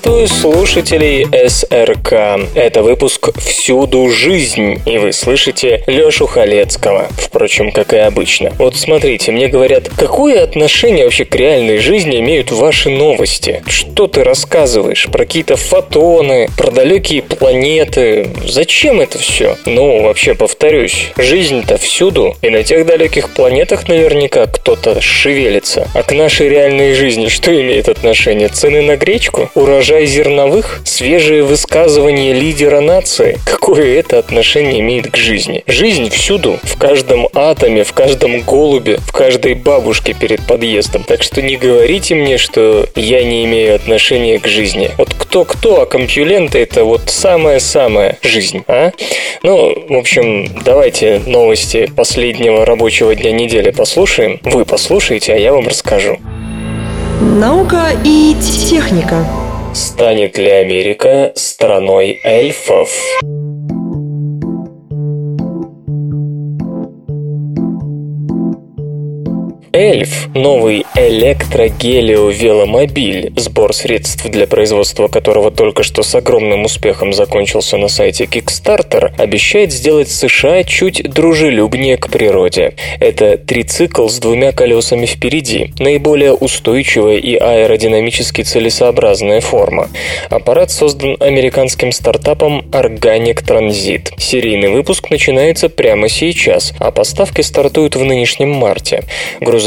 Приветствую слушателей СРК. Это выпуск «Всюду жизнь», и вы слышите Лёшу Халецкого. Впрочем, как и обычно. Вот смотрите, мне говорят, какое отношение вообще к реальной жизни имеют ваши новости? Что ты рассказываешь? Про какие-то фотоны, про далекие планеты? Зачем это все? Ну, вообще, повторюсь, жизнь-то всюду, и на тех далеких планетах наверняка кто-то шевелится. А к нашей реальной жизни что имеет отношение? Цены на гречку? Урожай зерновых? Свежие высказывания лидера нации? Какое это отношение имеет к жизни? Жизнь всюду, в каждом атоме, в каждом голубе, в каждой бабушке перед подъездом. Так что не говорите мне, что я не имею отношения к жизни. Вот кто-кто, а компьюленты это вот самая-самая жизнь, а? Ну, в общем, давайте новости последнего рабочего дня недели послушаем. Вы послушаете, а я вам расскажу. Наука и техника. Станет ли Америка страной эльфов? Эльф – новый электрогелио-веломобиль, сбор средств для производства которого только что с огромным успехом закончился на сайте Kickstarter, обещает сделать США чуть дружелюбнее к природе. Это трицикл с двумя колесами впереди, наиболее устойчивая и аэродинамически целесообразная форма. Аппарат создан американским стартапом Organic Transit. Серийный выпуск начинается прямо сейчас, а поставки стартуют в нынешнем марте.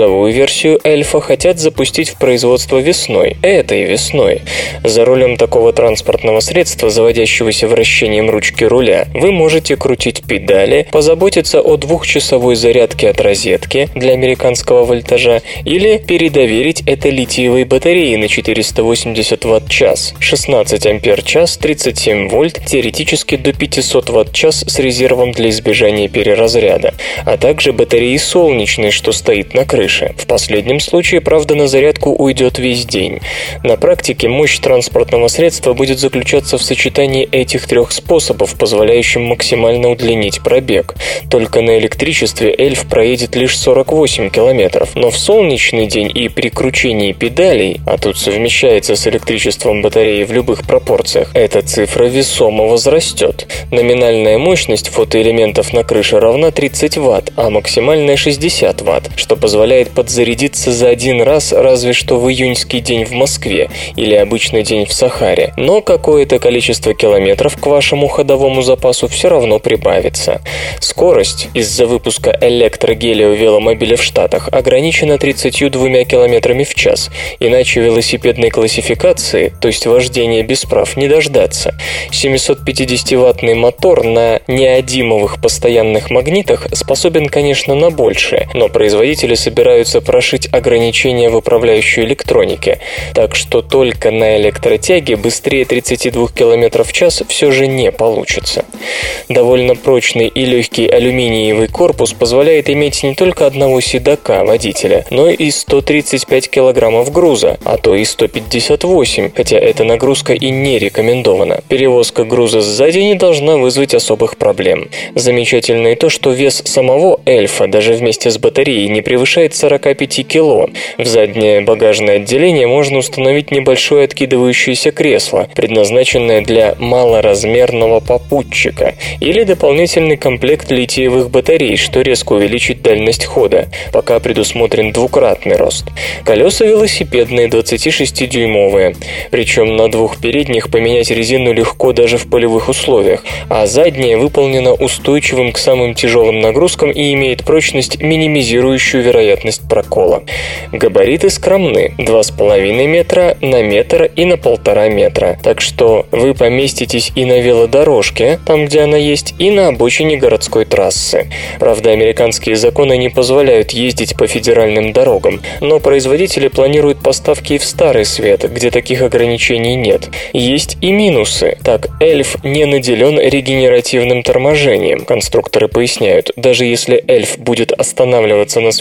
Грузовую версию Эльфа хотят запустить в производство весной, этой весной. За рулем такого транспортного средства, заводящегося вращением ручки руля, вы можете крутить педали, позаботиться о двухчасовой зарядке от розетки для американского вольтажа или передоверить это литиевой батареей на 480 Вт-час, 16 Ампер-час, 37 вольт, теоретически до 500 Вт-час с резервом для избежания переразряда, а также батареи солнечной, что стоит на крыше крыши. В последнем случае, правда, на зарядку уйдет весь день. На практике мощь транспортного средства будет заключаться в сочетании этих трех способов, позволяющим максимально удлинить пробег. Только на электричестве эльф проедет лишь 48 километров, но в солнечный день и при кручении педалей, а тут совмещается с электричеством батареи в любых пропорциях, эта цифра весомо возрастет. Номинальная мощность фотоэлементов на крыше равна 30 Вт, а максимальная 60 Вт, что позволяет позволяет подзарядиться за один раз разве что в июньский день в Москве или обычный день в Сахаре, но какое-то количество километров к вашему ходовому запасу все равно прибавится. Скорость из-за выпуска электрогелио-веломобиля в Штатах ограничена 32 км в час, иначе велосипедной классификации, то есть вождения без прав, не дождаться. 750-ваттный мотор на неодимовых постоянных магнитах способен, конечно, на большее, но производители собираются собираются прошить ограничения в управляющей электронике, так что только на электротяге быстрее 32 км в час все же не получится. Довольно прочный и легкий алюминиевый корпус позволяет иметь не только одного седока водителя, но и 135 килограммов груза, а то и 158, хотя эта нагрузка и не рекомендована. Перевозка груза сзади не должна вызвать особых проблем. Замечательно и то, что вес самого эльфа даже вместе с батареей не превышает весит 45 кило. В заднее багажное отделение можно установить небольшое откидывающееся кресло, предназначенное для малоразмерного попутчика, или дополнительный комплект литиевых батарей, что резко увеличит дальность хода, пока предусмотрен двукратный рост. Колеса велосипедные 26-дюймовые, причем на двух передних поменять резину легко даже в полевых условиях, а задняя выполнена устойчивым к самым тяжелым нагрузкам и имеет прочность, минимизирующую вероятность вероятность прокола. Габариты скромны – 2,5 метра на метр и на полтора метра. Так что вы поместитесь и на велодорожке, там где она есть, и на обочине городской трассы. Правда, американские законы не позволяют ездить по федеральным дорогам, но производители планируют поставки и в Старый Свет, где таких ограничений нет. Есть и минусы. Так, эльф не наделен регенеративным торможением. Конструкторы поясняют, даже если эльф будет останавливаться на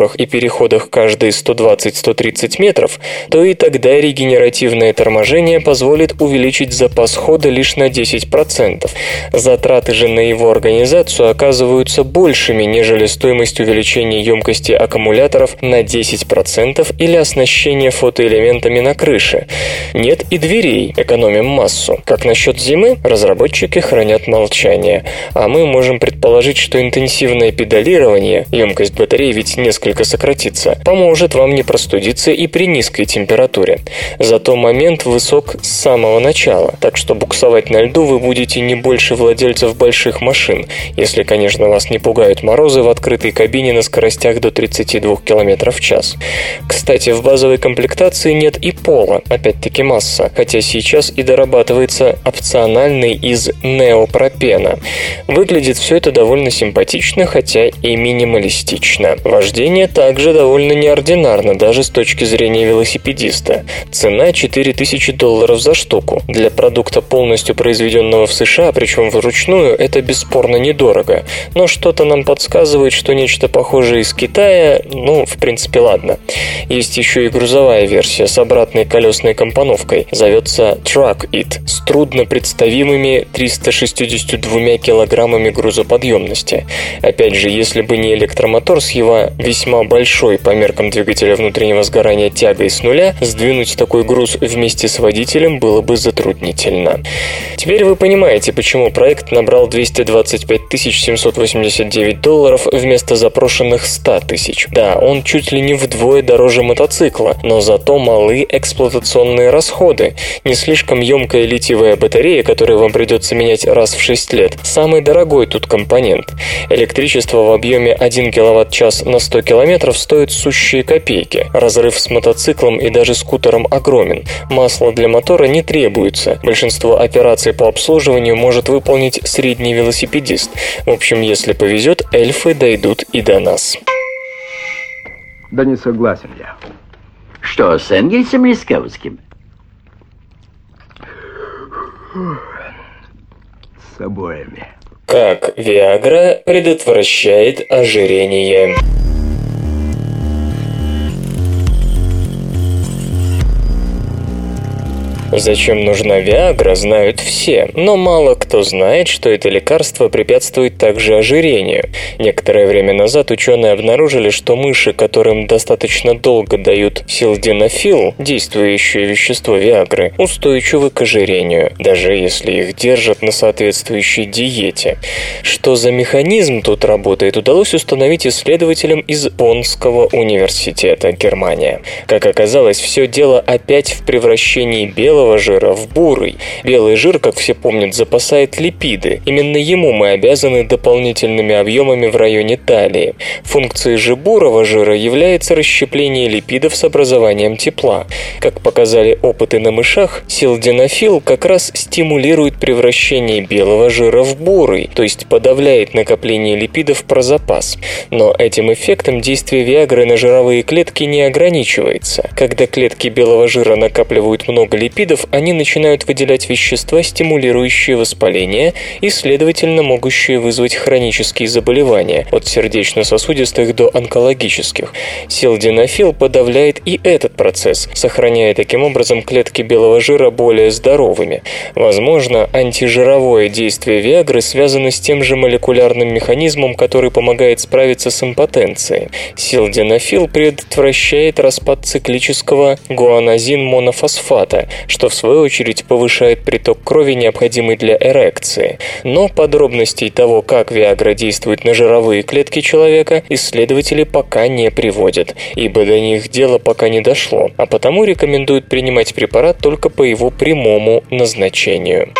светофорах и переходах каждые 120-130 метров, то и тогда регенеративное торможение позволит увеличить запас хода лишь на 10%. Затраты же на его организацию оказываются большими, нежели стоимость увеличения емкости аккумуляторов на 10% или оснащения фотоэлементами на крыше. Нет и дверей, экономим массу. Как насчет зимы, разработчики хранят молчание. А мы можем предположить, что интенсивное педалирование, емкость батареи ведь несколько сократится, поможет вам не простудиться и при низкой температуре. Зато момент высок с самого начала, так что буксовать на льду вы будете не больше владельцев больших машин, если, конечно, вас не пугают морозы в открытой кабине на скоростях до 32 км в час. Кстати, в базовой комплектации нет и пола, опять-таки масса, хотя сейчас и дорабатывается опциональный из неопропена. Выглядит все это довольно симпатично, хотя и минималистично. Вождение также довольно неординарно, даже с точки зрения велосипедиста. Цена 4000 долларов за штуку. Для продукта полностью произведенного в США, причем вручную, это бесспорно недорого. Но что-то нам подсказывает, что нечто похожее из Китая, ну, в принципе, ладно. Есть еще и грузовая версия с обратной колесной компоновкой. Зовется Truck It с трудно представимыми 362 килограммами грузоподъемности. Опять же, если бы не электромотор с его весьма большой по меркам двигателя внутреннего сгорания тягой с нуля, сдвинуть такой груз вместе с водителем было бы затруднительно. Теперь вы понимаете, почему проект набрал 225 789 долларов вместо запрошенных 100 тысяч. Да, он чуть ли не вдвое дороже мотоцикла, но зато малы эксплуатационные расходы. Не слишком емкая литиевая батарея, которую вам придется менять раз в 6 лет, самый дорогой тут компонент. Электричество в объеме 1 кВт-час на 100 км стоит сущие копейки. Разрыв с мотоциклом и даже скутером огромен. Масло для мотора не требуется. Большинство операций по обслуживанию может выполнить средний велосипедист. В общем, если повезет, эльфы дойдут и до нас. Да не согласен я. Что, с Энгельсом Каутским? С обоими. Как Виагра предотвращает ожирение. Зачем нужна Виагра, знают все, но мало кто знает, что это лекарство препятствует также ожирению. Некоторое время назад ученые обнаружили, что мыши, которым достаточно долго дают силденофил, действующее вещество Виагры, устойчивы к ожирению, даже если их держат на соответствующей диете. Что за механизм тут работает, удалось установить исследователям из Боннского университета, Германия. Как оказалось, все дело опять в превращении белого белого жира в бурый. Белый жир, как все помнят, запасает липиды. Именно ему мы обязаны дополнительными объемами в районе талии. Функцией же бурого жира является расщепление липидов с образованием тепла. Как показали опыты на мышах, силденофил как раз стимулирует превращение белого жира в бурый, то есть подавляет накопление липидов про запас. Но этим эффектом действие Виагры на жировые клетки не ограничивается. Когда клетки белого жира накапливают много липидов, видов они начинают выделять вещества, стимулирующие воспаление и, следовательно, могущие вызвать хронические заболевания, от сердечно-сосудистых до онкологических. Силденофил подавляет и этот процесс, сохраняя таким образом клетки белого жира более здоровыми. Возможно, антижировое действие Виагры связано с тем же молекулярным механизмом, который помогает справиться с импотенцией. Силденофил предотвращает распад циклического гуанозин-монофосфата, что в свою очередь повышает приток крови, необходимый для эрекции. Но подробностей того, как Виагра действует на жировые клетки человека, исследователи пока не приводят, ибо до них дело пока не дошло, а потому рекомендуют принимать препарат только по его прямому назначению.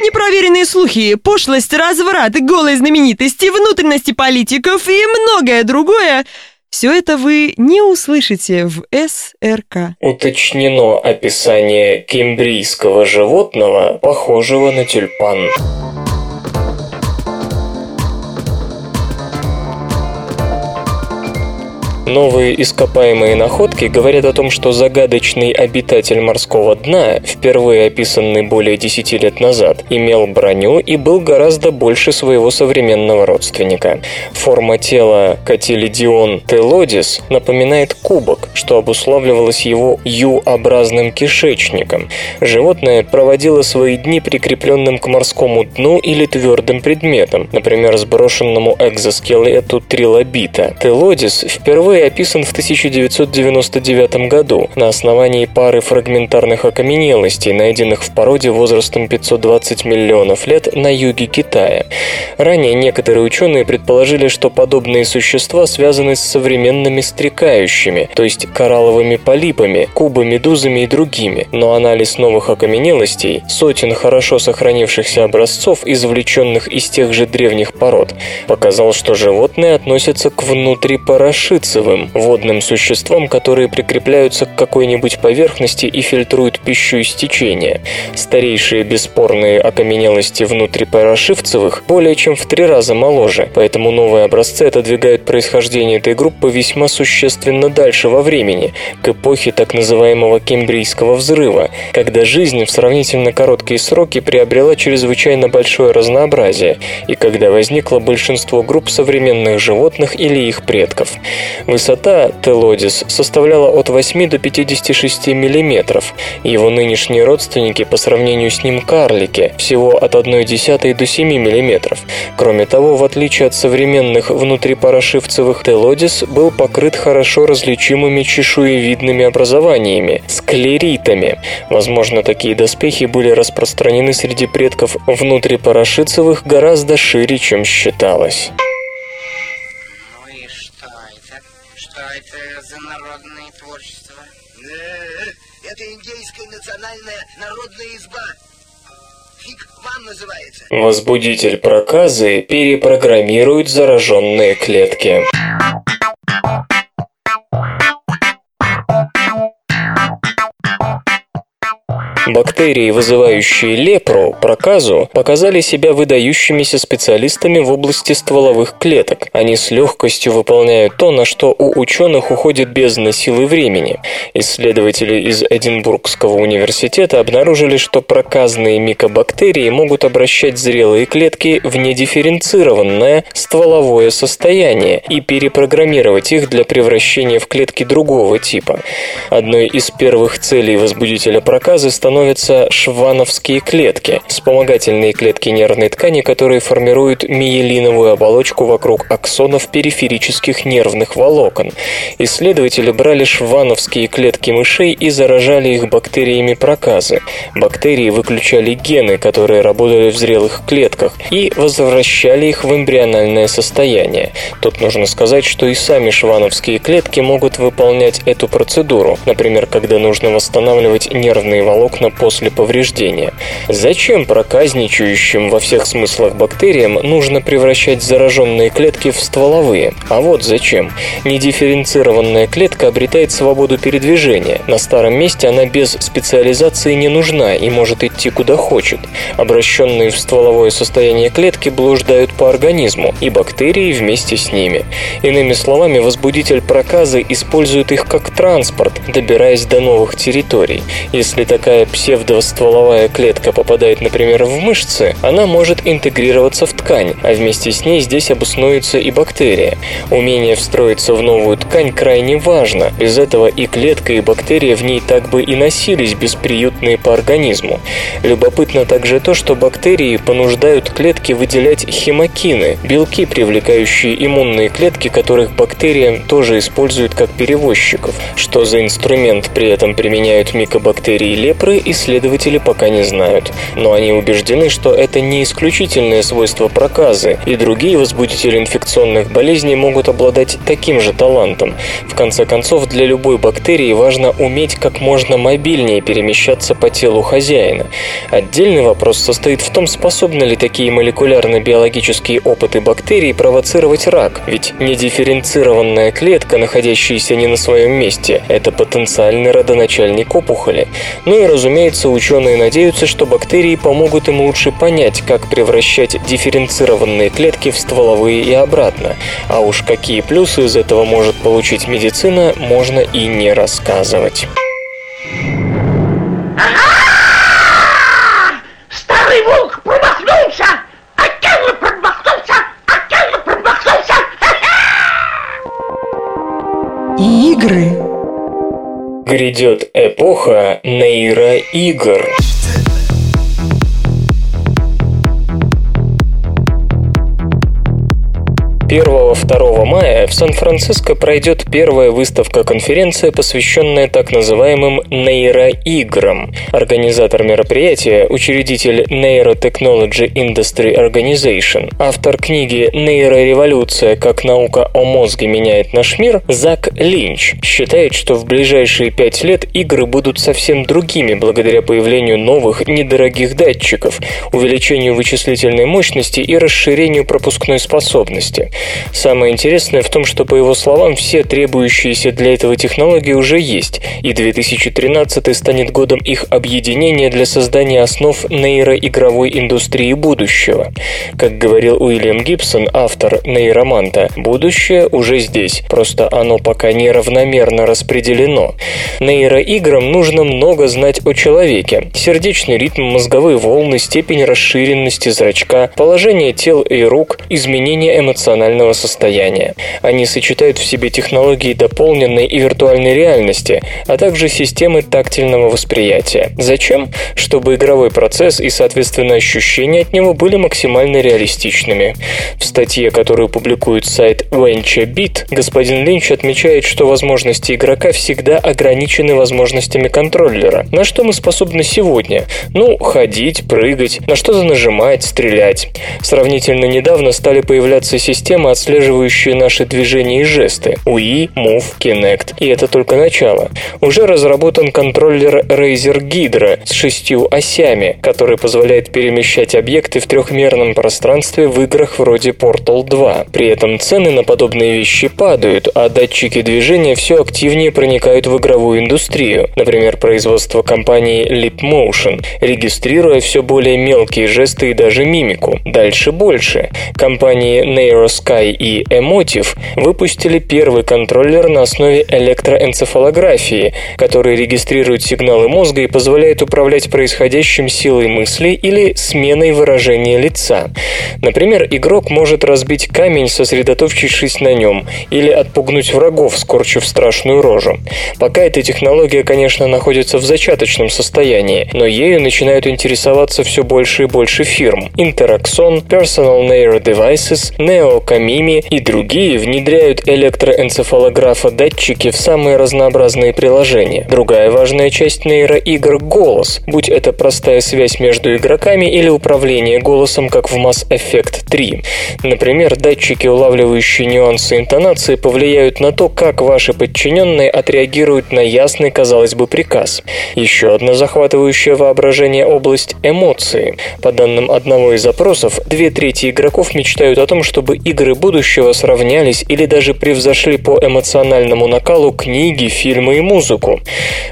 Непроверенные слухи, пошлость, разврат, голые знаменитости, внутренности политиков и многое другое Все это вы не услышите в СРК. Уточнено описание кембрийского животного, похожего на тюльпан. Новые ископаемые находки говорят о том, что загадочный обитатель морского дна, впервые описанный более 10 лет назад, имел броню и был гораздо больше своего современного родственника. Форма тела Катилидион телодис напоминает кубок, что обуславливалось его Ю-образным кишечником. Животное проводило свои дни прикрепленным к морскому дну или твердым предметам, например, сброшенному экзоскелету трилобита. Телодис впервые впервые описан в 1999 году на основании пары фрагментарных окаменелостей, найденных в породе возрастом 520 миллионов лет на юге Китая. Ранее некоторые ученые предположили, что подобные существа связаны с современными стрекающими, то есть коралловыми полипами, кубомедузами и другими, но анализ новых окаменелостей, сотен хорошо сохранившихся образцов, извлеченных из тех же древних пород, показал, что животные относятся к внутрипарашитцевым живым, водным существам, которые прикрепляются к какой-нибудь поверхности и фильтруют пищу из течения. Старейшие бесспорные окаменелости внутрипорошивцевых более чем в три раза моложе, поэтому новые образцы отодвигают происхождение этой группы весьма существенно дальше во времени, к эпохе так называемого Кембрийского взрыва, когда жизнь в сравнительно короткие сроки приобрела чрезвычайно большое разнообразие, и когда возникло большинство групп современных животных или их предков. Высота Телодис составляла от 8 до 56 мм. Его нынешние родственники по сравнению с ним карлики, всего от 1,1 до 7 мм. Кроме того, в отличие от современных внутрипорошивцевых Телодис был покрыт хорошо различимыми чешуевидными образованиями – склеритами. Возможно, такие доспехи были распространены среди предков внутрипорошицевых гораздо шире, чем считалось. Это индейская национальная народная изба. Фиг вам называется. Возбудитель проказы перепрограммирует зараженные клетки. Бактерии, вызывающие лепру, проказу, показали себя выдающимися специалистами в области стволовых клеток. Они с легкостью выполняют то, на что у ученых уходит бездна силы времени. Исследователи из Эдинбургского университета обнаружили, что проказные микобактерии могут обращать зрелые клетки в недифференцированное стволовое состояние и перепрограммировать их для превращения в клетки другого типа. Одной из первых целей возбудителя проказы становится становятся швановские клетки, вспомогательные клетки нервной ткани, которые формируют миелиновую оболочку вокруг аксонов периферических нервных волокон. Исследователи брали швановские клетки мышей и заражали их бактериями проказы. Бактерии выключали гены, которые работали в зрелых клетках, и возвращали их в эмбриональное состояние. Тут нужно сказать, что и сами швановские клетки могут выполнять эту процедуру, например, когда нужно восстанавливать нервные волокна обратно после повреждения. Зачем проказничающим во всех смыслах бактериям нужно превращать зараженные клетки в стволовые? А вот зачем. Недифференцированная клетка обретает свободу передвижения. На старом месте она без специализации не нужна и может идти куда хочет. Обращенные в стволовое состояние клетки блуждают по организму, и бактерии вместе с ними. Иными словами, возбудитель проказы использует их как транспорт, добираясь до новых территорий. Если такая псевдостволовая клетка попадает, например, в мышцы, она может интегрироваться в ткань, а вместе с ней здесь обоснуется и бактерия. Умение встроиться в новую ткань крайне важно. Без этого и клетка, и бактерия в ней так бы и носились бесприютные по организму. Любопытно также то, что бактерии понуждают клетки выделять хемокины, белки, привлекающие иммунные клетки, которых бактерия тоже используют как перевозчиков. Что за инструмент при этом применяют микобактерии лепры, исследователи пока не знают. Но они убеждены, что это не исключительное свойство проказы, и другие возбудители инфекционных болезней могут обладать таким же талантом. В конце концов, для любой бактерии важно уметь как можно мобильнее перемещаться по телу хозяина. Отдельный вопрос состоит в том, способны ли такие молекулярно-биологические опыты бактерий провоцировать рак, ведь недифференцированная клетка, находящаяся не на своем месте, это потенциальный родоначальник опухоли. Ну и, разумеется, ученые надеются, что бактерии помогут им лучше понять, как превращать дифференцированные клетки в стволовые и обратно. А уж какие плюсы из этого может получить медицина, можно и не рассказывать. Старый волк промахнулся! Акелла промахнулся! Акелла промахнулся! Игры. Грядет эпоха нейроигр. 1-2 мая в Сан-Франциско пройдет первая выставка-конференция, посвященная так называемым нейроиграм. Организатор мероприятия – учредитель Neurotechnology Industry Organization, автор книги «Нейрореволюция. Как наука о мозге меняет наш мир» Зак Линч считает, что в ближайшие пять лет игры будут совсем другими благодаря появлению новых недорогих датчиков, увеличению вычислительной мощности и расширению пропускной способности. Самое интересное в том, что, по его словам, все требующиеся для этого технологии уже есть, и 2013 станет годом их объединения для создания основ нейроигровой индустрии будущего. Как говорил Уильям Гибсон, автор нейроманта, будущее уже здесь, просто оно пока неравномерно распределено. Нейроиграм нужно много знать о человеке. Сердечный ритм, мозговые волны, степень расширенности зрачка, положение тел и рук, изменение эмоционального эмоционального состояния. Они сочетают в себе технологии дополненной и виртуальной реальности, а также системы тактильного восприятия. Зачем? Чтобы игровой процесс и, соответственно, ощущения от него были максимально реалистичными. В статье, которую публикует сайт VentureBeat, господин Линч отмечает, что возможности игрока всегда ограничены возможностями контроллера. На что мы способны сегодня? Ну, ходить, прыгать, на что-то нажимать, стрелять. Сравнительно недавно стали появляться системы, отслеживающие наши движения и жесты – UI, Move, Kinect. И это только начало. Уже разработан контроллер Razer Hydra с шестью осями, который позволяет перемещать объекты в трехмерном пространстве в играх вроде Portal 2. При этом цены на подобные вещи падают, а датчики движения все активнее проникают в игровую индустрию, например, производство компании Leapmotion, регистрируя все более мелкие жесты и даже мимику. Дальше больше. Компании Neurosky Sky и Emotive выпустили первый контроллер на основе электроэнцефалографии, который регистрирует сигналы мозга и позволяет управлять происходящим силой мысли или сменой выражения лица. Например, игрок может разбить камень, сосредоточившись на нем, или отпугнуть врагов, скорчив страшную рожу. Пока эта технология, конечно, находится в зачаточном состоянии, но ею начинают интересоваться все больше и больше фирм. Interaxon, Personal Neuro Devices, Neocami Мими и другие внедряют электроэнцефалографа-датчики в самые разнообразные приложения. Другая важная часть нейроигр – голос, будь это простая связь между игроками или управление голосом, как в Mass Effect 3. Например, датчики, улавливающие нюансы интонации, повлияют на то, как ваши подчиненные отреагируют на ясный, казалось бы, приказ. Еще одна захватывающая воображение область – эмоции. По данным одного из запросов, две трети игроков мечтают о том, чтобы игры будущего сравнялись или даже превзошли по эмоциональному накалу книги, фильмы и музыку.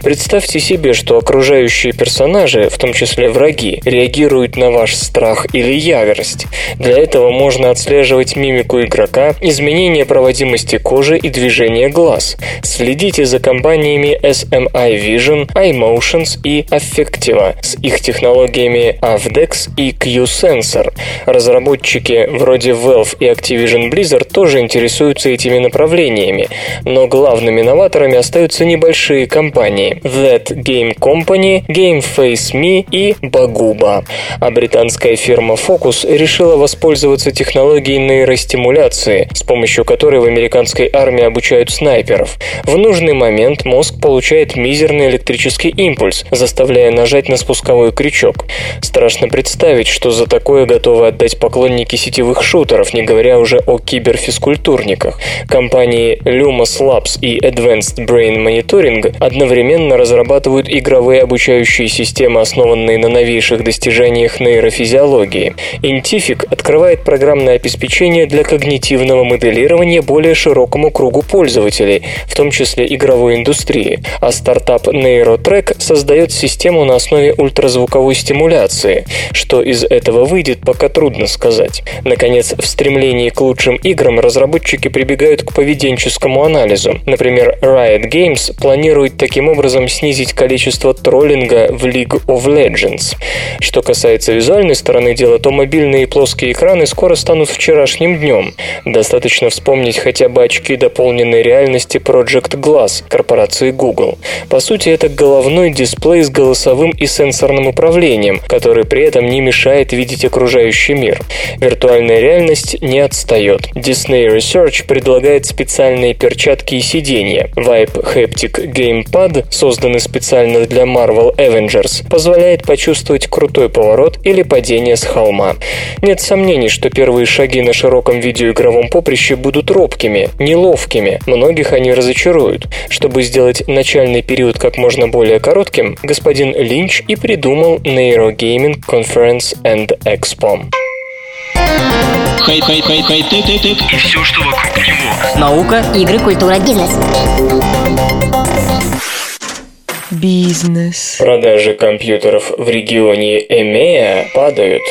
Представьте себе, что окружающие персонажи, в том числе враги, реагируют на ваш страх или ярость. Для этого можно отслеживать мимику игрока, изменение проводимости кожи и движение глаз. Следите за компаниями SMI Vision, iMotions и Affectiva с их технологиями Avdex и Q-Sensor. Разработчики вроде Valve и Activision Activision Blizzard тоже интересуются этими направлениями, но главными новаторами остаются небольшие компании That Game Company, Game Face Me и Baguba. А британская фирма Focus решила воспользоваться технологией нейростимуляции, с помощью которой в американской армии обучают снайперов. В нужный момент мозг получает мизерный электрический импульс, заставляя нажать на спусковой крючок. Страшно представить, что за такое готовы отдать поклонники сетевых шутеров, не говоря уже о киберфизкультурниках. Компании Lumos Labs и Advanced Brain Monitoring одновременно разрабатывают игровые обучающие системы, основанные на новейших достижениях нейрофизиологии. Intific открывает программное обеспечение для когнитивного моделирования более широкому кругу пользователей, в том числе игровой индустрии, а стартап NeuroTrack создает систему на основе ультразвуковой стимуляции. Что из этого выйдет, пока трудно сказать. Наконец, в стремлении к лучшим играм разработчики прибегают к поведенческому анализу. Например, Riot Games планирует таким образом снизить количество троллинга в League of Legends. Что касается визуальной стороны дела, то мобильные плоские экраны скоро станут вчерашним днем. Достаточно вспомнить хотя бы очки дополненной реальности Project Glass корпорации Google. По сути, это головной дисплей с голосовым и сенсорным управлением, который при этом не мешает видеть окружающий мир. Виртуальная реальность не отстает. Disney Research предлагает специальные перчатки и сиденья. Vibe Haptic Gamepad, созданный специально для Marvel Avengers, позволяет почувствовать крутой поворот или падение с холма. Нет сомнений, что первые шаги на широком видеоигровом поприще будут робкими, неловкими. Многих они разочаруют. Чтобы сделать начальный период как можно более коротким, господин Линч и придумал Neuro Gaming Conference and Expo. Хай, хай, хай, хай, ты, ты, ты. И все, что вокруг него. Наука, игры, культура, бизнес. Бизнес. Продажи компьютеров в регионе EMEA падают.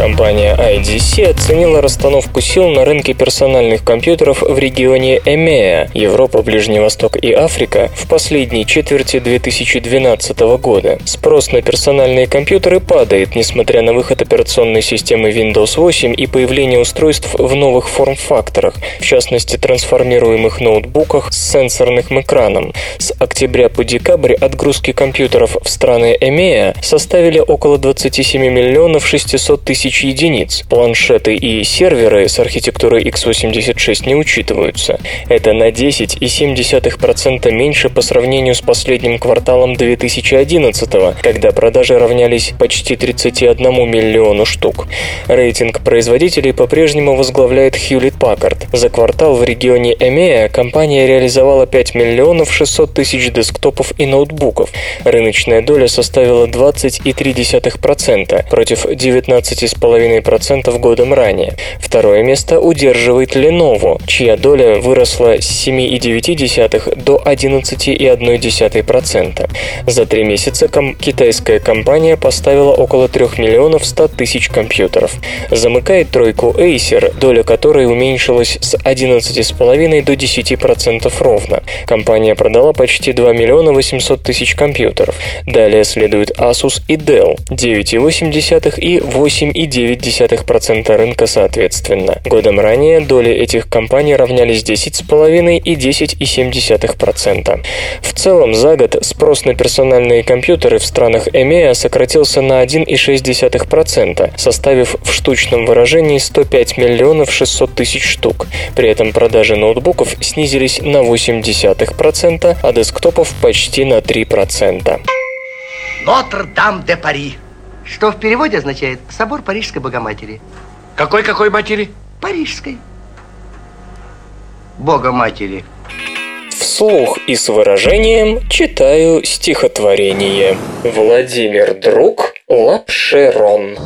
Компания IDC оценила расстановку сил на рынке персональных компьютеров в регионе EMEA, Европа, Ближний Восток и Африка в последней четверти 2012 года. Спрос на персональные компьютеры падает, несмотря на выход операционной системы Windows 8 и появление устройств в новых форм-факторах, в частности трансформируемых ноутбуках с сенсорным экраном. С октября по декабрь отгрузки компьютеров в страны EMEA составили около 27 миллионов 600 тысяч тысяч единиц. Планшеты и серверы с архитектурой x86 не учитываются. Это на 10,7% меньше по сравнению с последним кварталом 2011, когда продажи равнялись почти 31 миллиону штук. Рейтинг производителей по-прежнему возглавляет Hewlett Packard. За квартал в регионе EMEA компания реализовала 5 миллионов 600 тысяч десктопов и ноутбуков. Рыночная доля составила 20,3% против 19,5% 2,5% годом ранее. Второе место удерживает Lenovo, чья доля выросла с 7,9 до 11,1%. За три месяца ком- китайская компания поставила около 3 миллионов 100 тысяч компьютеров. Замыкает тройку Acer, доля которой уменьшилась с 11,5 до 10% ровно. Компания продала почти 2 миллиона 800 тысяч компьютеров. Далее следует Asus и Dell 9,8 и 8,9 9,9% рынка соответственно. Годом ранее доли этих компаний равнялись 10,5% и 10,7%. В целом за год спрос на персональные компьютеры в странах EMEA сократился на 1,6%, составив в штучном выражении 105 миллионов 600 тысяч штук. При этом продажи ноутбуков снизились на 0,8%, а десктопов почти на 3%. Нотр-Дам-де-Пари. Что в переводе означает «Собор Парижской Богоматери». Какой-какой матери? Парижской. Богоматери. Вслух и с выражением читаю стихотворение. Владимир Друг Лапшерон.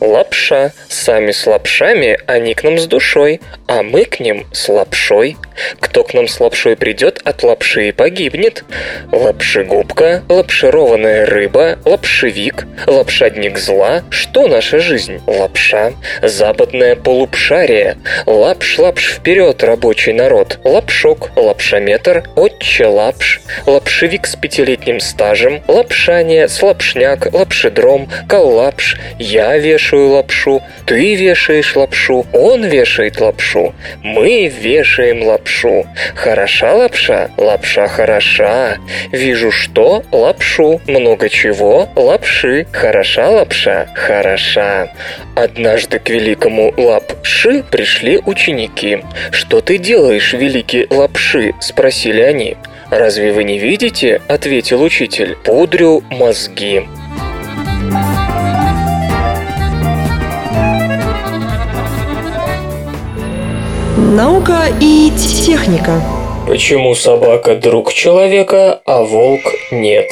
Лапша. Сами с лапшами, они к нам с душой, а мы к ним с лапшой. Кто к нам с лапшой придет, от лапши и погибнет. Лапшегубка, лапшированная рыба, лапшевик, лапшадник зла. Что наша жизнь? Лапша. Западная полупшария. Лапш-лапш вперед, рабочий народ. Лапшок, лапшометр, отче лапш, лапшевик с пятилетним стажем, лапшание, слапшняк, лапшедром, коллапш. Я вешаю лапшу, ты вешаешь лапшу, он вешает лапшу, мы вешаем лапшу. Хороша лапша? Лапша хороша. Вижу что? Лапшу. Много чего? Лапши. Хороша лапша? Хороша. Однажды к великому лапши пришли ученики. «Что ты делаешь, великий лапши?» – спросили они. «Разве вы не видите?» – ответил учитель. «Пудрю мозги». Наука и техника. Почему собака друг человека, а волк нет?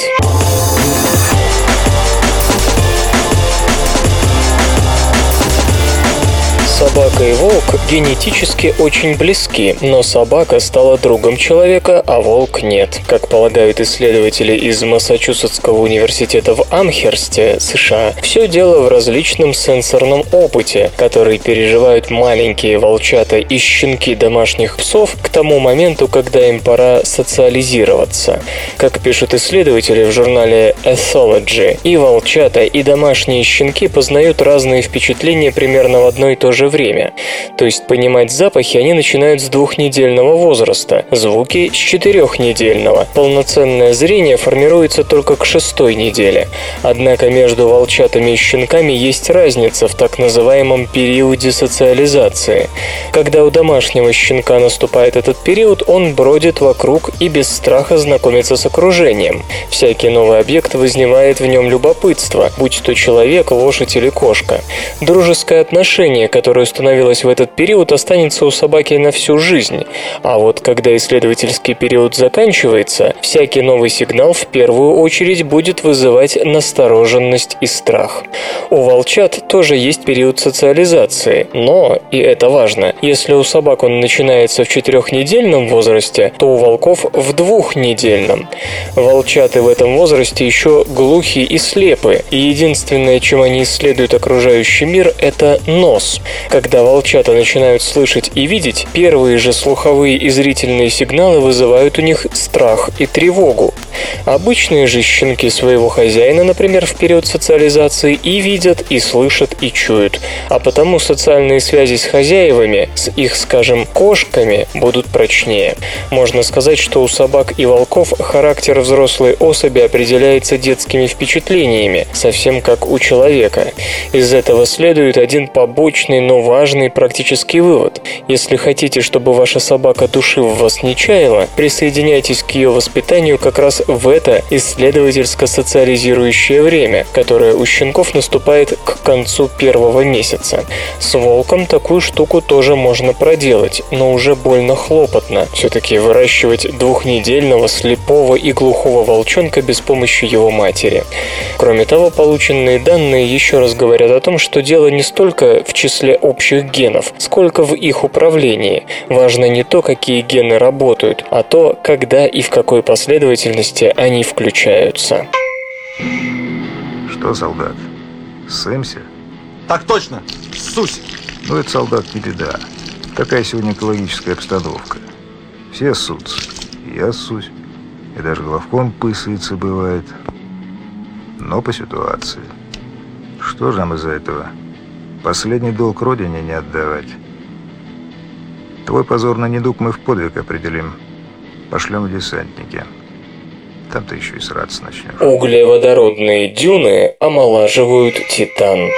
Собака и волк генетически очень близки, но собака стала другом человека, а волк нет. Как полагают исследователи из Массачусетского университета в Амхерсте, США, все дело в различном сенсорном опыте, который переживают маленькие волчата и щенки домашних псов к тому моменту, когда им пора социализироваться. Как пишут исследователи в журнале Ethology, и волчата, и домашние щенки познают разные впечатления примерно в одно и то же время. То есть понимать запахи они начинают с двухнедельного возраста, звуки с четырехнедельного. Полноценное зрение формируется только к шестой неделе. Однако между волчатами и щенками есть разница в так называемом периоде социализации. Когда у домашнего щенка наступает этот период, он бродит вокруг и без страха знакомится с окружением. Всякий новый объект вызывает в нем любопытство, будь то человек, лошадь или кошка. Дружеское отношение, которое установилось в этот период, останется у собаки на всю жизнь. А вот когда исследовательский период заканчивается, всякий новый сигнал в первую очередь будет вызывать настороженность и страх. У волчат тоже есть период социализации, но, и это важно, если у собак он начинается в четырехнедельном возрасте, то у волков в двухнедельном. Волчаты в этом возрасте еще глухи и слепы, и единственное, чем они исследуют окружающий мир, это нос. Когда волчата начинают слышать и видеть, первые же слуховые и зрительные сигналы вызывают у них страх и тревогу. Обычные же щенки своего хозяина, например, в период социализации и видят, и слышат, и чуют. А потому социальные связи с хозяевами, с их, скажем, кошками, будут прочнее. Можно сказать, что у собак и волков характер взрослой особи определяется детскими впечатлениями, совсем как у человека. Из этого следует один побочный, но важный практический вывод. Если хотите, чтобы ваша собака души вас не чаяла, присоединяйтесь к ее воспитанию как раз в это исследовательско-социализирующее время, которое у щенков наступает к концу первого месяца. С волком такую штуку тоже можно проделать, но уже больно хлопотно. Все-таки выращивать двухнедельного, слепого и глухого волчонка без помощи его матери. Кроме того, полученные данные еще раз говорят о том, что дело не столько в числе общих генов, сколько в их управлении. Важно не то, какие гены работают, а то, когда и в какой последовательности они включаются. Что, солдат, ссымся? Так точно, ссусь. Ну, это, солдат, не беда. Такая сегодня экологическая обстановка. Все ссутся. Я ссусь. И даже главком пысается бывает. Но по ситуации. Что же нам из-за этого? Последний долг родине не отдавать. Твой позор на недуг мы в подвиг определим. Пошлем в десантники. Там ты еще и сраться начнешь. Углеводородные дюны омолаживают титан.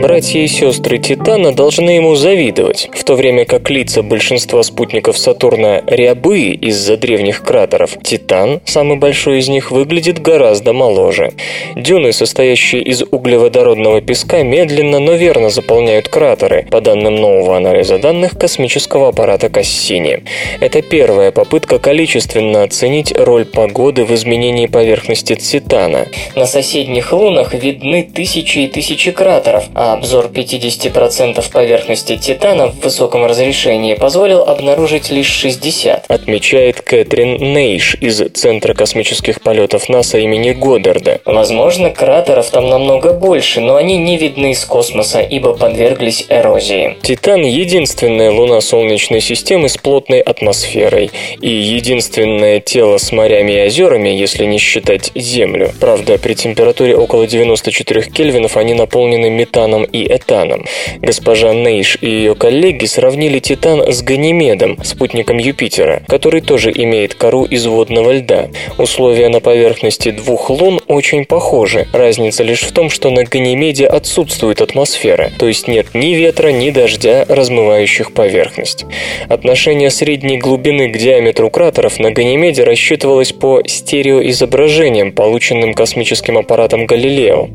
Братья и сестры Титана должны ему завидовать, в то время как лица большинства спутников Сатурна рябы из-за древних кратеров, Титан, самый большой из них, выглядит гораздо моложе. Дюны, состоящие из углеводородного песка, медленно, но верно заполняют кратеры, по данным нового анализа данных космического аппарата Кассини. Это первая попытка количественно оценить роль погоды в изменении поверхности Титана. На соседних лунах видны тысячи и тысячи кратеров, а обзор 50% поверхности Титана в высоком разрешении позволил обнаружить лишь 60, отмечает Кэтрин Нейш из Центра космических полетов НАСА имени Годдарда. Возможно, кратеров там намного больше, но они не видны из космоса, ибо подверглись эрозии. Титан – единственная луна Солнечной системы с плотной атмосферой и единственное тело с морями и озерами, если не считать Землю. Правда, при температуре около 94 кельвинов они наполнены метаном и этаном. Госпожа Нейш и ее коллеги сравнили Титан с Ганимедом, спутником Юпитера, который тоже имеет кору из водного льда. Условия на поверхности двух лун очень похожи. Разница лишь в том, что на Ганимеде отсутствует атмосфера, то есть нет ни ветра, ни дождя, размывающих поверхность. Отношение средней глубины к диаметру кратеров на Ганимеде рассчитывалось по стереоизображениям, полученным космическим аппаратом Галилео.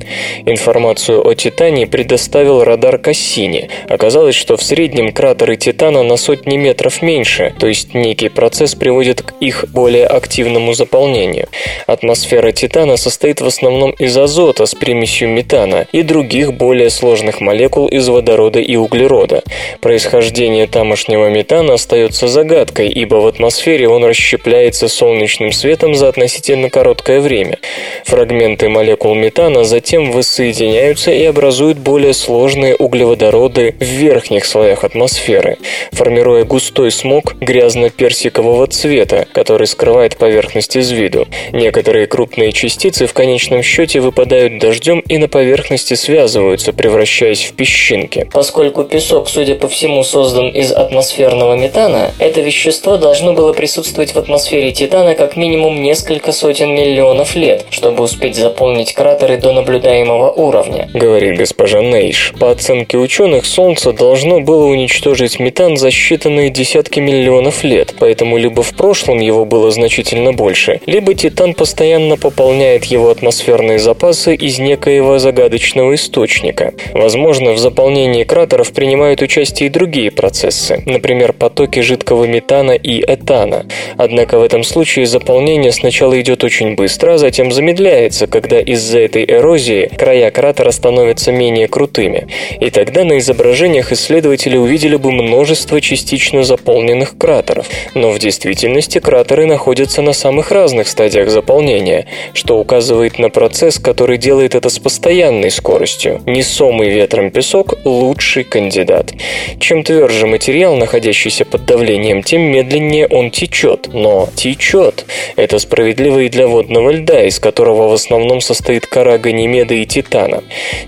Информацию о Титане предоставил радар Кассини. Оказалось, что в среднем кратеры Титана на сотни метров меньше, то есть некий процесс приводит к их более активному заполнению. Атмосфера Титана состоит в основном из азота с примесью метана и других более сложных молекул из водорода и углерода. Происхождение тамошнего метана остается загадкой, ибо в атмосфере он расщепляется солнечным светом за относительно короткое время. Фрагменты молекул метана затем воссоединяются и образуют более сложные углеводороды в верхних слоях атмосферы, формируя густой смог грязно-персикового цвета, который скрывает поверхность из виду. Некоторые крупные частицы в конечном счете выпадают дождем и на поверхности связываются, превращаясь в песчинки. Поскольку песок, судя по всему, создан из атмосферного метана, это вещество должно было присутствовать в атмосфере Титана как минимум несколько сотен миллионов лет, чтобы успеть заполнить кратеры до наблюдаемого уровня, говорит госпожа Нейш. По оценке ученых, Солнце должно было уничтожить метан за считанные десятки миллионов лет, поэтому либо в прошлом его было значительно больше, либо Титан постоянно пополняет его атмосферные запасы из некоего загадочного источника. Возможно, в заполнении кратеров принимают участие и другие процессы, например, потоки жидкого метана и этана. Однако в этом случае заполнение сначала идет очень быстро, а затем замедляется, когда из-за этой эрозии края кратера становятся менее крутыми. И тогда на изображениях исследователи увидели бы множество частично заполненных кратеров. Но в действительности кратеры находятся на самых разных стадиях заполнения, что указывает на процесс, который делает это с постоянной скоростью. Несомый ветром песок – лучший кандидат. Чем тверже материал, находящийся под давлением, тем медленнее он течет. Но течет. Это справедливо и для водного льда, из которого в основном состоит кора Ганимеда и Титана.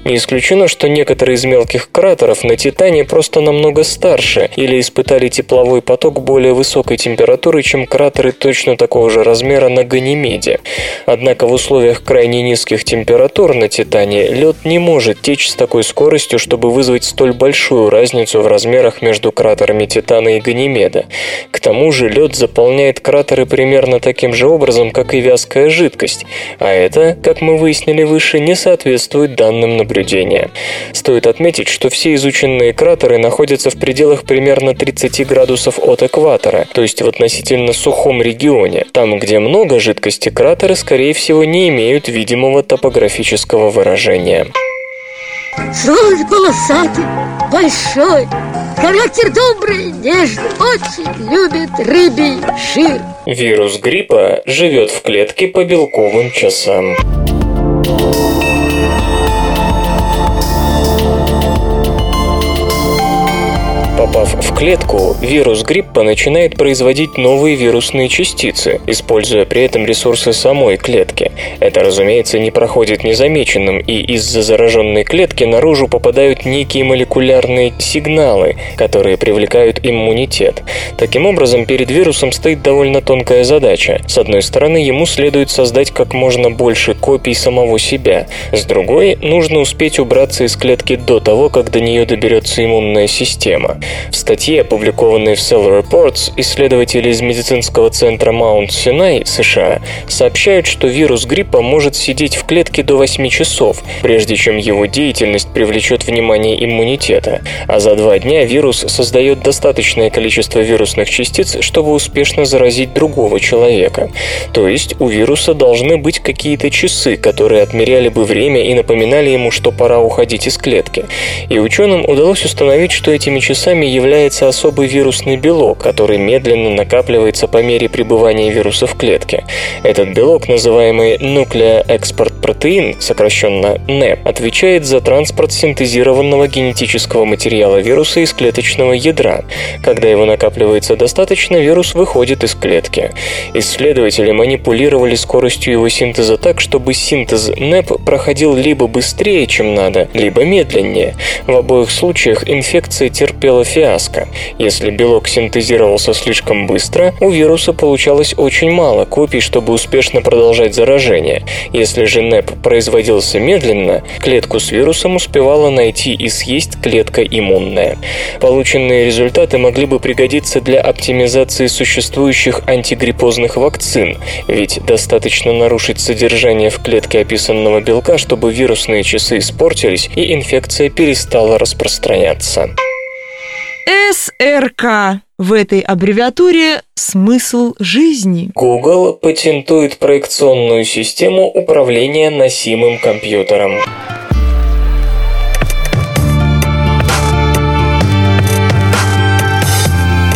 Не исключено, что некоторые из мелких кратеров на Титане просто намного старше или испытали тепловой поток более высокой температуры, чем кратеры точно такого же размера на Ганимеде. Однако в условиях крайне низких температур на Титане лед не может течь с такой скоростью, чтобы вызвать столь большую разницу в размерах между кратерами Титана и Ганимеда. К тому же лед заполняет кратеры примерно таким же образом, как и вязкая жидкость, а это, как мы выяснили выше, не соответствует данным наблюдения. Стоит отметить, что все изученные кратеры находятся в пределах примерно 30 градусов от экватора, то есть в относительно сухом регионе. Там, где много жидкости, кратеры, скорее всего, не имеют видимого топографического выражения. Свой полосатый, большой, характер добрый, нежный, очень любит рыбий жир. Вирус гриппа живет в клетке по белковым часам. Попав в клетку, вирус гриппа начинает производить новые вирусные частицы, используя при этом ресурсы самой клетки. Это, разумеется, не проходит незамеченным, и из-за зараженной клетки наружу попадают некие молекулярные сигналы, которые привлекают иммунитет. Таким образом, перед вирусом стоит довольно тонкая задача. С одной стороны, ему следует создать как можно больше копий самого себя. С другой, нужно успеть убраться из клетки до того, как до нее доберется иммунная система. В статье, опубликованной в Cell Reports, исследователи из медицинского центра Маунт Синай, США, сообщают, что вирус гриппа может сидеть в клетке до 8 часов, прежде чем его деятельность привлечет внимание иммунитета, а за два дня вирус создает достаточное количество вирусных частиц, чтобы успешно заразить другого человека. То есть у вируса должны быть какие-то часы, которые отмеряли бы время и напоминали ему, что пора уходить из клетки. И ученым удалось установить, что этими часами является особый вирусный белок, который медленно накапливается по мере пребывания вируса в клетке. Этот белок, называемый нуклеоэкспорт-протеин, сокращенно НЭП, отвечает за транспорт синтезированного генетического материала вируса из клеточного ядра. Когда его накапливается достаточно, вирус выходит из клетки. Исследователи манипулировали скоростью его синтеза так, чтобы синтез НЭП проходил либо быстрее, чем надо, либо медленнее. В обоих случаях инфекция терпела фиаско. Если белок синтезировался слишком быстро, у вируса получалось очень мало копий, чтобы успешно продолжать заражение. Если же НЭП производился медленно, клетку с вирусом успевала найти и съесть клетка иммунная. Полученные результаты могли бы пригодиться для оптимизации существующих антигриппозных вакцин, ведь достаточно нарушить содержание в клетке описанного белка, чтобы вирусные часы испортились и инфекция перестала распространяться. СРК. В этой аббревиатуре смысл жизни. Google патентует проекционную систему управления носимым компьютером.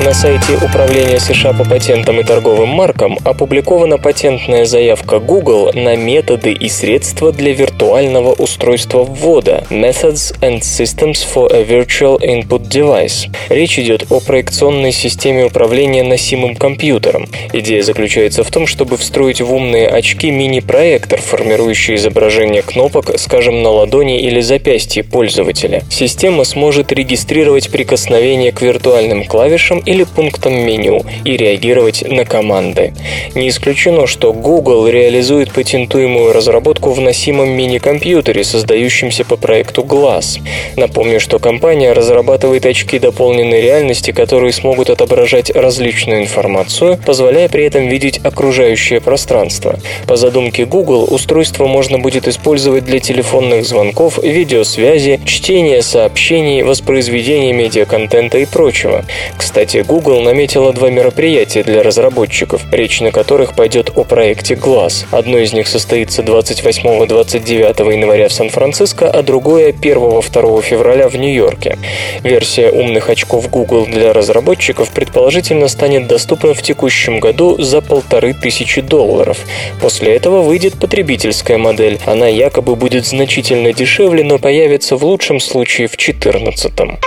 На сайте Управления США по патентам и торговым маркам опубликована патентная заявка Google на методы и средства для виртуального устройства ввода Methods and Systems for a Virtual Input Device. Речь идет о проекционной системе управления носимым компьютером. Идея заключается в том, чтобы встроить в умные очки мини-проектор, формирующий изображение кнопок, скажем, на ладони или запястье пользователя. Система сможет регистрировать прикосновение к виртуальным клавишам или пунктам меню и реагировать на команды. Не исключено, что Google реализует патентуемую разработку в носимом мини-компьютере, создающемся по проекту Glass. Напомню, что компания разрабатывает очки дополненной реальности, которые смогут отображать различную информацию, позволяя при этом видеть окружающее пространство. По задумке Google, устройство можно будет использовать для телефонных звонков, видеосвязи, чтения сообщений, воспроизведения медиаконтента и прочего. Кстати, Google наметила два мероприятия для разработчиков, речь на которых пойдет о проекте Glass. Одно из них состоится 28-29 января в Сан-Франциско, а другое 1-2 февраля в Нью-Йорке. Версия умных очков Google для разработчиков предположительно станет доступна в текущем году за полторы тысячи долларов. После этого выйдет потребительская модель. Она якобы будет значительно дешевле, но появится в лучшем случае в 2014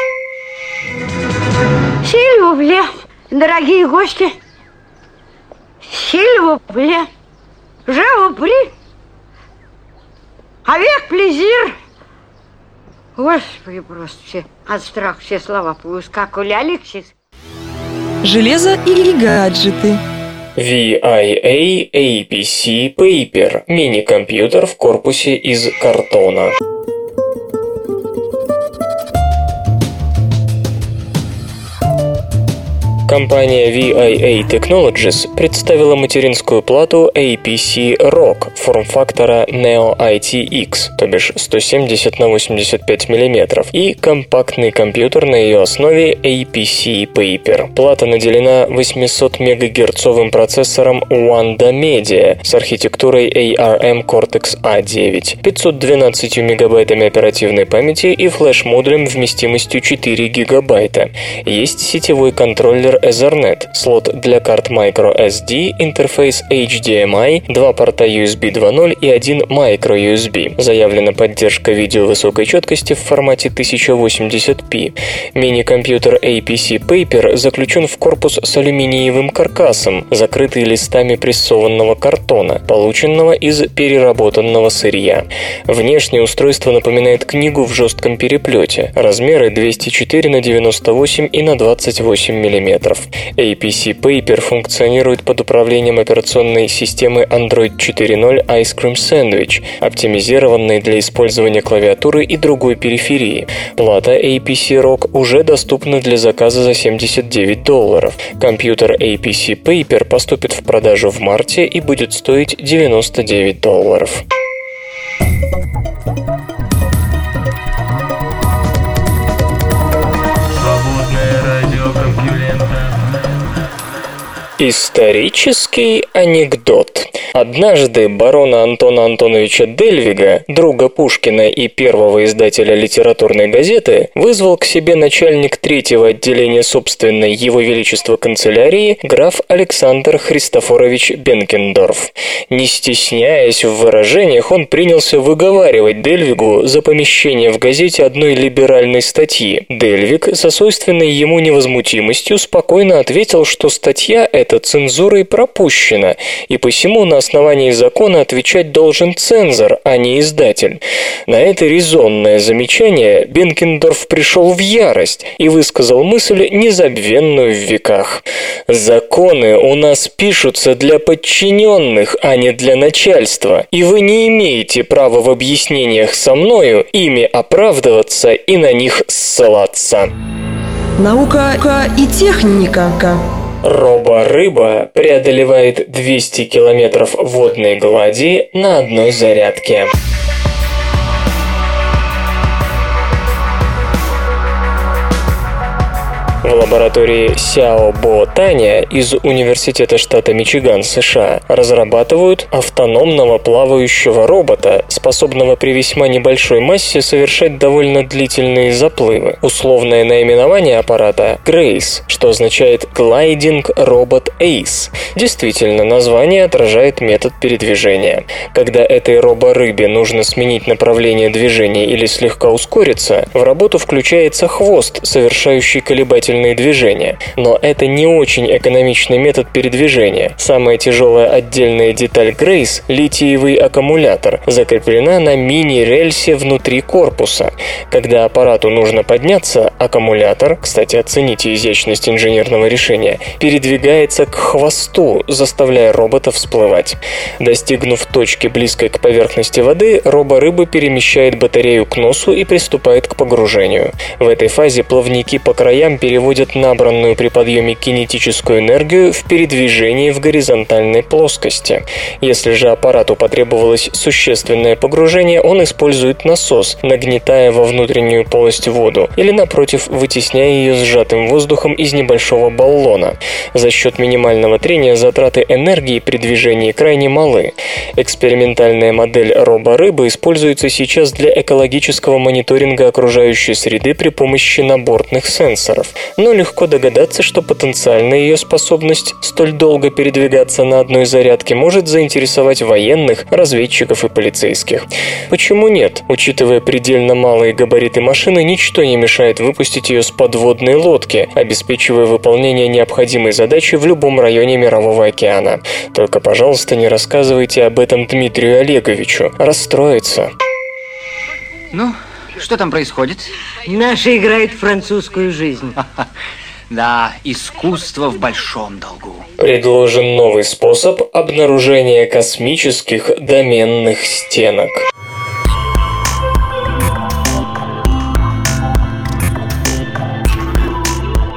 Сильвубле, дорогие гости. Сильвубле. Живопри. Авек плезир. Господи, просто все от страха все слова повыскакивали. Алексис. Железо или гаджеты. VIA APC Paper – мини-компьютер в корпусе из картона. Компания VIA Technologies представила материнскую плату APC Rock форм-фактора Neo ITX, то бишь 170 на 85 мм, и компактный компьютер на ее основе APC Paper. Плата наделена 800 МГц процессором Wanda Media с архитектурой ARM Cortex A9, 512 мегабайтами оперативной памяти и флеш-модулем вместимостью 4 гигабайта. Есть сетевой контроллер Ethernet, слот для карт microSD, интерфейс HDMI, два порта USB 2.0 и один microUSB. Заявлена поддержка видео высокой четкости в формате 1080p. Мини-компьютер APC Paper заключен в корпус с алюминиевым каркасом, закрытый листами прессованного картона, полученного из переработанного сырья. Внешнее устройство напоминает книгу в жестком переплете. Размеры 204 на 98 и на 28 мм. APC Paper функционирует под управлением операционной системы Android 4.0 Ice Cream Sandwich, оптимизированной для использования клавиатуры и другой периферии. Плата APC Rock уже доступна для заказа за 79 долларов. Компьютер APC Paper поступит в продажу в марте и будет стоить 99 долларов. Исторический анекдот. Однажды барона Антона Антоновича Дельвига, друга Пушкина и первого издателя литературной газеты, вызвал к себе начальник третьего отделения собственной Его Величества канцелярии граф Александр Христофорович Бенкендорф. Не стесняясь в выражениях, он принялся выговаривать Дельвигу за помещение в газете одной либеральной статьи. Дельвиг со свойственной ему невозмутимостью спокойно ответил, что статья эта цензурой пропущена, и посему на основании закона отвечать должен цензор, а не издатель. На это резонное замечание Бенкендорф пришел в ярость и высказал мысль, незабвенную в веках. «Законы у нас пишутся для подчиненных, а не для начальства, и вы не имеете права в объяснениях со мною ими оправдываться и на них ссылаться». Наука и техника. Робо-рыба преодолевает 200 километров водной глади на одной зарядке. Лаборатории Сяо Бо Таня из Университета штата Мичиган, США, разрабатывают автономного плавающего робота, способного при весьма небольшой массе совершать довольно длительные заплывы. Условное наименование аппарата – Grace, что означает Gliding Robot Ace. Действительно, название отражает метод передвижения. Когда этой робо-рыбе нужно сменить направление движения или слегка ускориться, в работу включается хвост, совершающий колебательные движения. Но это не очень экономичный метод передвижения. Самая тяжелая отдельная деталь Grace – литиевый аккумулятор, закреплена на мини-рельсе внутри корпуса. Когда аппарату нужно подняться, аккумулятор, кстати, оцените изящность инженерного решения, передвигается к хвосту, заставляя робота всплывать. Достигнув точки, близкой к поверхности воды, робо-рыба перемещает батарею к носу и приступает к погружению. В этой фазе плавники по краям переводят набранную при подъеме кинетическую энергию в передвижении в горизонтальной плоскости. Если же аппарату потребовалось существенное погружение, он использует насос, нагнетая во внутреннюю полость воду, или напротив, вытесняя ее сжатым воздухом из небольшого баллона. За счет минимального трения затраты энергии при движении крайне малы. Экспериментальная модель робо-рыбы используется сейчас для экологического мониторинга окружающей среды при помощи набортных сенсоров но легко догадаться, что потенциально ее способность столь долго передвигаться на одной зарядке может заинтересовать военных, разведчиков и полицейских. Почему нет? Учитывая предельно малые габариты машины, ничто не мешает выпустить ее с подводной лодки, обеспечивая выполнение необходимой задачи в любом районе Мирового океана. Только, пожалуйста, не рассказывайте об этом Дмитрию Олеговичу. Расстроится. Ну, что там происходит? Наша играет французскую жизнь. Да, искусство в большом долгу. Предложен новый способ обнаружения космических доменных стенок.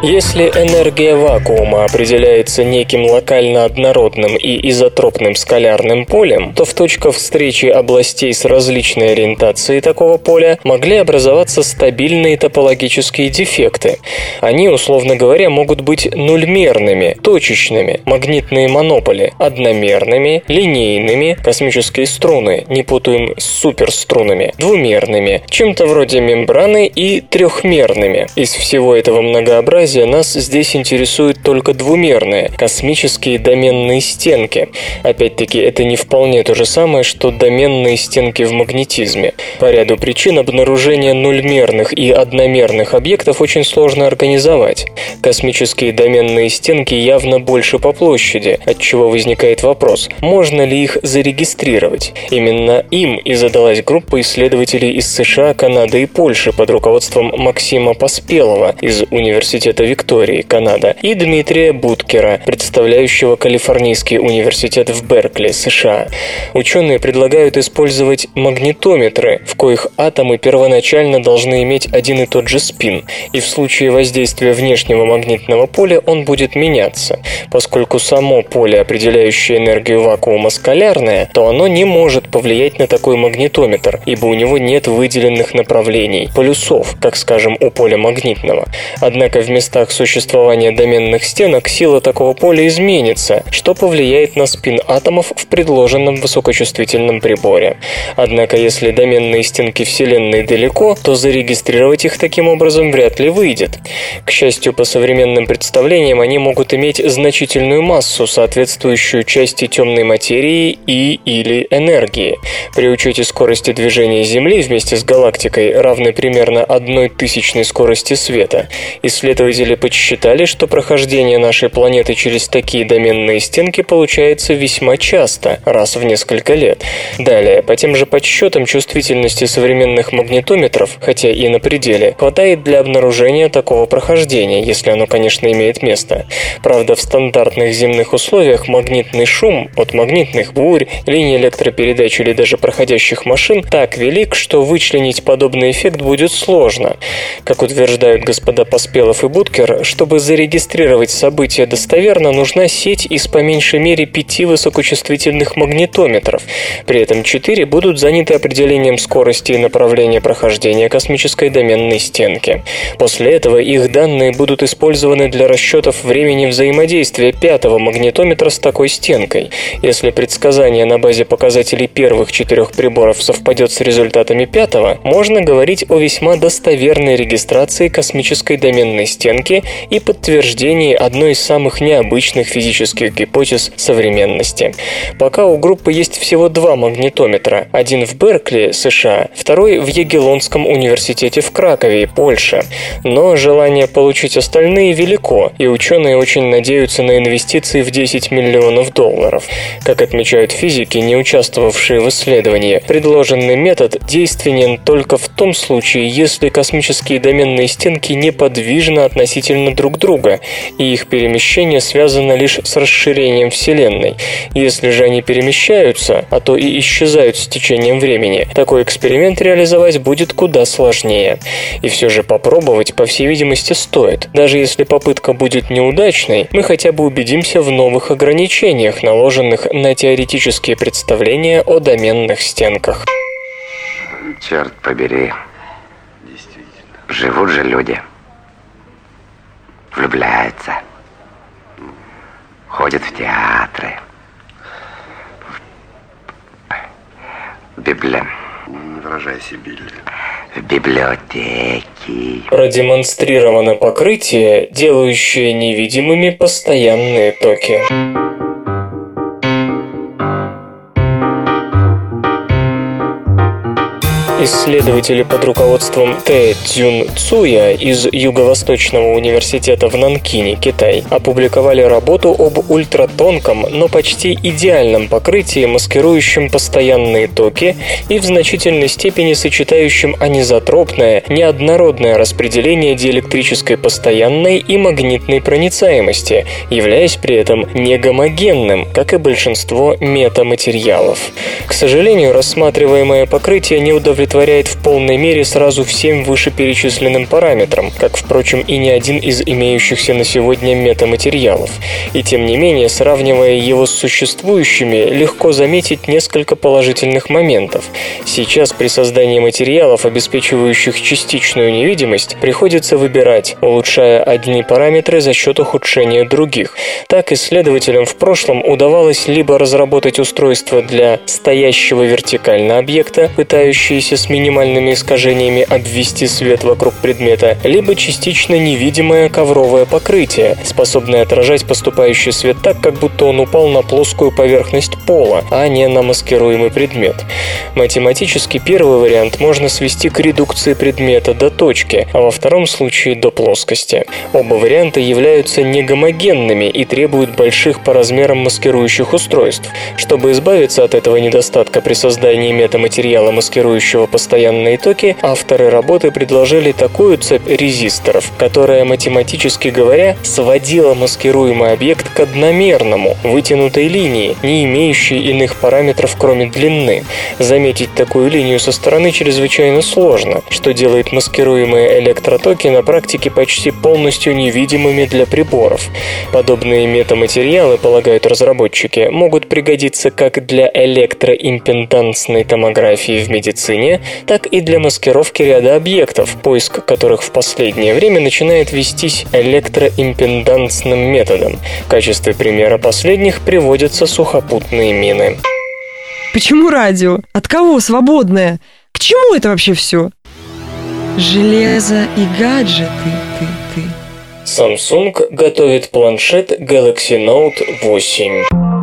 Если энергия вакуума определяется неким локально однородным и изотропным скалярным полем, то в точках встречи областей с различной ориентацией такого поля могли образоваться стабильные топологические дефекты. Они, условно говоря, могут быть нульмерными, точечными, магнитные монополи, одномерными, линейными, космические струны, не путаем с суперструнами, двумерными, чем-то вроде мембраны и трехмерными. Из всего этого многообразия нас здесь интересуют только двумерные, космические доменные стенки. Опять-таки, это не вполне то же самое, что доменные стенки в магнетизме. По ряду причин обнаружение нульмерных и одномерных объектов очень сложно организовать. Космические доменные стенки явно больше по площади, от чего возникает вопрос, можно ли их зарегистрировать. Именно им и задалась группа исследователей из США, Канады и Польши под руководством Максима Поспелова из Университета Виктории, Канада, и Дмитрия Буткера, представляющего Калифорнийский университет в Беркли, США. Ученые предлагают использовать магнитометры, в коих атомы первоначально должны иметь один и тот же спин, и в случае воздействия внешнего магнитного поля он будет меняться. Поскольку само поле, определяющее энергию вакуума, скалярное, то оно не может повлиять на такой магнитометр, ибо у него нет выделенных направлений, полюсов, как скажем у поля магнитного. Однако в местах существования доменных стенок сила такого поля изменится, что повлияет на спин атомов в предложенном высокочувствительном приборе. Однако если доменные стенки Вселенной далеко, то зарегистрировать их таким образом вряд ли выйдет. К счастью, по современным представлениям они могут иметь значительную массу, соответствующую части темной материи и или энергии. При учете скорости движения Земли вместе с галактикой равной примерно одной тысячной скорости света, исследователи подсчитали, что прохождение нашей планеты через такие доменные стенки получается весьма часто, раз в несколько лет. Далее, по тем же подсчетам чувствительности современных магнитометров, хотя и на пределе, хватает для обнаружения такого прохождения, если оно, конечно, имеет место. Правда, в стандартных земных условиях магнитный шум от магнитных бурь, линий электропередач или даже проходящих машин так велик, что вычленить подобный эффект будет сложно. Как утверждают господа Поспелов и Будкер, чтобы зарегистрировать события достоверно, нужна сеть из по меньшей мере пяти высокочувствительных магнитометров. При этом четыре будут заняты определением скорости и направления прохождения космической доменной стенки. После этого их данные будут использованы для расчетов времени взаимодействия пятого магнитометра с такой стенкой. Если предсказание на базе показателей первых четырех приборов совпадет с результатами пятого, можно говорить о весьма достоверной регистрации космической доменной стенки и подтверждении одной из самых необычных физических гипотез современности. Пока у группы есть всего два магнитометра, один в Беркли, США, второй в Егелонском университете в Кракове, Польша. Но желание получить остальные велико, и ученые очень надеются на инвестиции в 10 миллионов долларов. Как отмечают физики, не участвовавшие в исследовании, предложенный метод действенен только в том случае, если космические доменные стенки неподвижны относительно друг друга, и их перемещение связано лишь с расширением Вселенной. Если же они перемещаются, а то и исчезают с течением времени, такой эксперимент реализовать будет куда сложнее. И все же попробовать, по всей видимости, стоит. Даже если попытка будет неудачной, мы хотя бы убедимся в новых ограничениях, наложенных на теоретические представления о доменных стенках. Черт побери. Живут же люди. Влюбляются. Ходят в театры. В библи... Не выражайся, Билли. В библиотеки. Продемонстрировано покрытие, делающее невидимыми постоянные токи. Исследователи под руководством Тэ Цюн Цуя из Юго-Восточного университета в Нанкине, Китай, опубликовали работу об ультратонком, но почти идеальном покрытии, маскирующем постоянные токи и в значительной степени сочетающем анизотропное, неоднородное распределение диэлектрической постоянной и магнитной проницаемости, являясь при этом негомогенным, как и большинство метаматериалов. К сожалению, рассматриваемое покрытие не удовлетворяет удовлетворяет в полной мере сразу всем вышеперечисленным параметрам, как, впрочем, и ни один из имеющихся на сегодня метаматериалов. И тем не менее, сравнивая его с существующими, легко заметить несколько положительных моментов. Сейчас при создании материалов, обеспечивающих частичную невидимость, приходится выбирать, улучшая одни параметры за счет ухудшения других. Так исследователям в прошлом удавалось либо разработать устройство для стоящего вертикально объекта, пытающиеся с минимальными искажениями обвести свет вокруг предмета, либо частично невидимое ковровое покрытие, способное отражать поступающий свет так, как будто он упал на плоскую поверхность пола, а не на маскируемый предмет. Математически первый вариант можно свести к редукции предмета до точки, а во втором случае до плоскости. Оба варианта являются негомогенными и требуют больших по размерам маскирующих устройств. Чтобы избавиться от этого недостатка при создании метаматериала, маскирующего постоянные токи, авторы работы предложили такую цепь резисторов, которая, математически говоря, сводила маскируемый объект к одномерному, вытянутой линии, не имеющей иных параметров, кроме длины. Заметить такую линию со стороны чрезвычайно сложно, что делает маскируемые электротоки на практике почти полностью невидимыми для приборов. Подобные метаматериалы, полагают разработчики, могут пригодиться как для электроимпедансной томографии в медицине, так и для маскировки ряда объектов, поиск которых в последнее время начинает вестись электроимпедансным методом. В качестве примера последних приводятся сухопутные мины. Почему радио? От кого свободное? К чему это вообще все? Железо и гаджеты, ты, ты. Samsung готовит планшет Galaxy Note 8.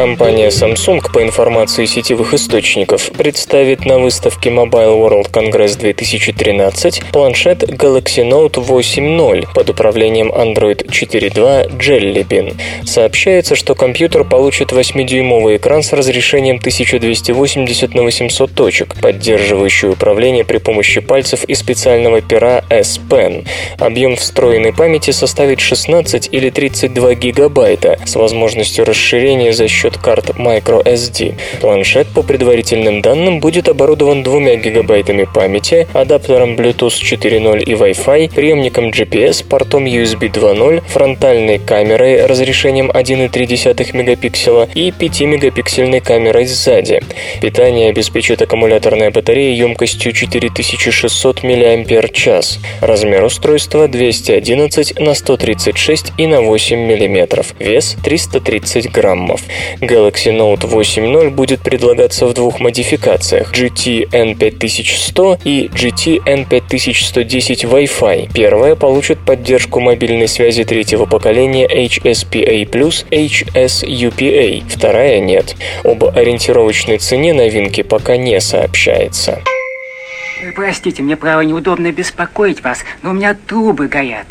Компания Samsung, по информации сетевых источников, представит на выставке Mobile World Congress 2013 планшет Galaxy Note 8.0 под управлением Android 4.2 Jelly Bean. Сообщается, что компьютер получит 8-дюймовый экран с разрешением 1280 на 800 точек, поддерживающий управление при помощи пальцев и специального пера S Pen. Объем встроенной памяти составит 16 или 32 гигабайта с возможностью расширения за счет карт microSD. Планшет, по предварительным данным, будет оборудован 2 гигабайтами памяти, адаптером Bluetooth 4.0 и Wi-Fi, приемником GPS, портом USB 2.0, фронтальной камерой разрешением 1,3 мегапикселя и 5-мегапиксельной камерой сзади. Питание обеспечит аккумуляторная батарея емкостью 4600 мАч. Размер устройства 211 на 136 и на 8 мм. Вес 330 граммов. Galaxy Note 8.0 будет предлагаться в двух модификациях GT N5100 и GT N5110 Wi-Fi. Первая получит поддержку мобильной связи третьего поколения HSPA+, HSUPA, вторая нет. Об ориентировочной цене новинки пока не сообщается. Простите, мне право неудобно беспокоить вас, но у меня трубы горят.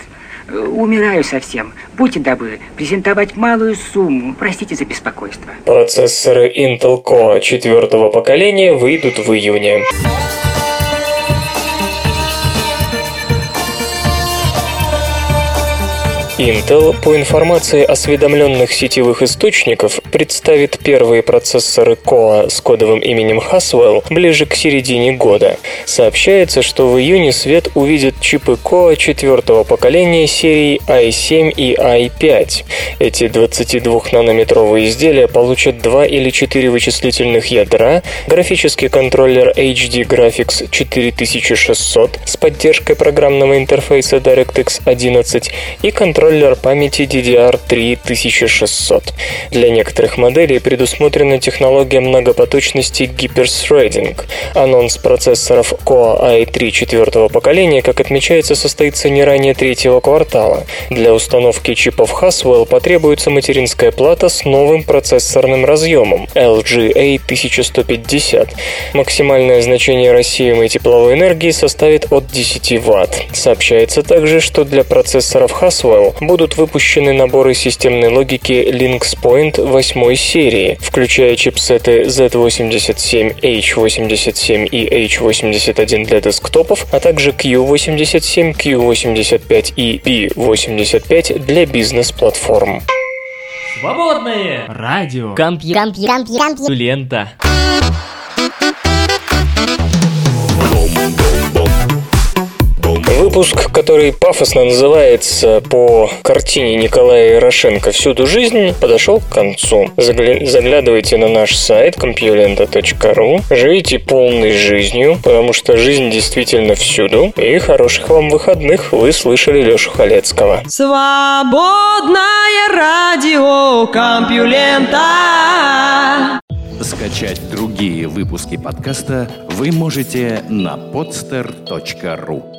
Умираю совсем. Будьте добры, презентовать малую сумму. Простите за беспокойство. Процессоры Intel Core четвертого поколения выйдут в июне. Intel, по информации осведомленных сетевых источников, представит первые процессоры Core с кодовым именем Haswell ближе к середине года. Сообщается, что в июне свет увидят чипы Core четвертого поколения серии i7 и i5. Эти 22-нанометровые изделия получат 2 или 4 вычислительных ядра, графический контроллер HD Graphics 4600 с поддержкой программного интерфейса DirectX 11 и контроллер контроллер памяти DDR3 1600. Для некоторых моделей предусмотрена технология многопоточности гиперthreading. Анонс процессоров Core i3 четвертого поколения, как отмечается, состоится не ранее третьего квартала. Для установки чипов Haswell потребуется материнская плата с новым процессорным разъемом LGA 1150. Максимальное значение рассеиваемой тепловой энергии составит от 10 Вт. Сообщается также, что для процессоров Haswell будут выпущены наборы системной логики Lynx Point 8 серии, включая чипсеты Z87, H87 и H81 для десктопов, а также Q87, Q85 и P85 для бизнес-платформ. Свободное радио. Компью... Компью... Компью... Компью... Лента. Выпуск, который пафосно называется по картине Николая Ярошенко «Всюду жизнь», подошел к концу. Загля- заглядывайте на наш сайт compulenta.ru, живите полной жизнью, потому что жизнь действительно всюду. И хороших вам выходных. Вы слышали Лешу Халецкого. Свободное радио Компьюлента. Скачать другие выпуски подкаста вы можете на podster.ru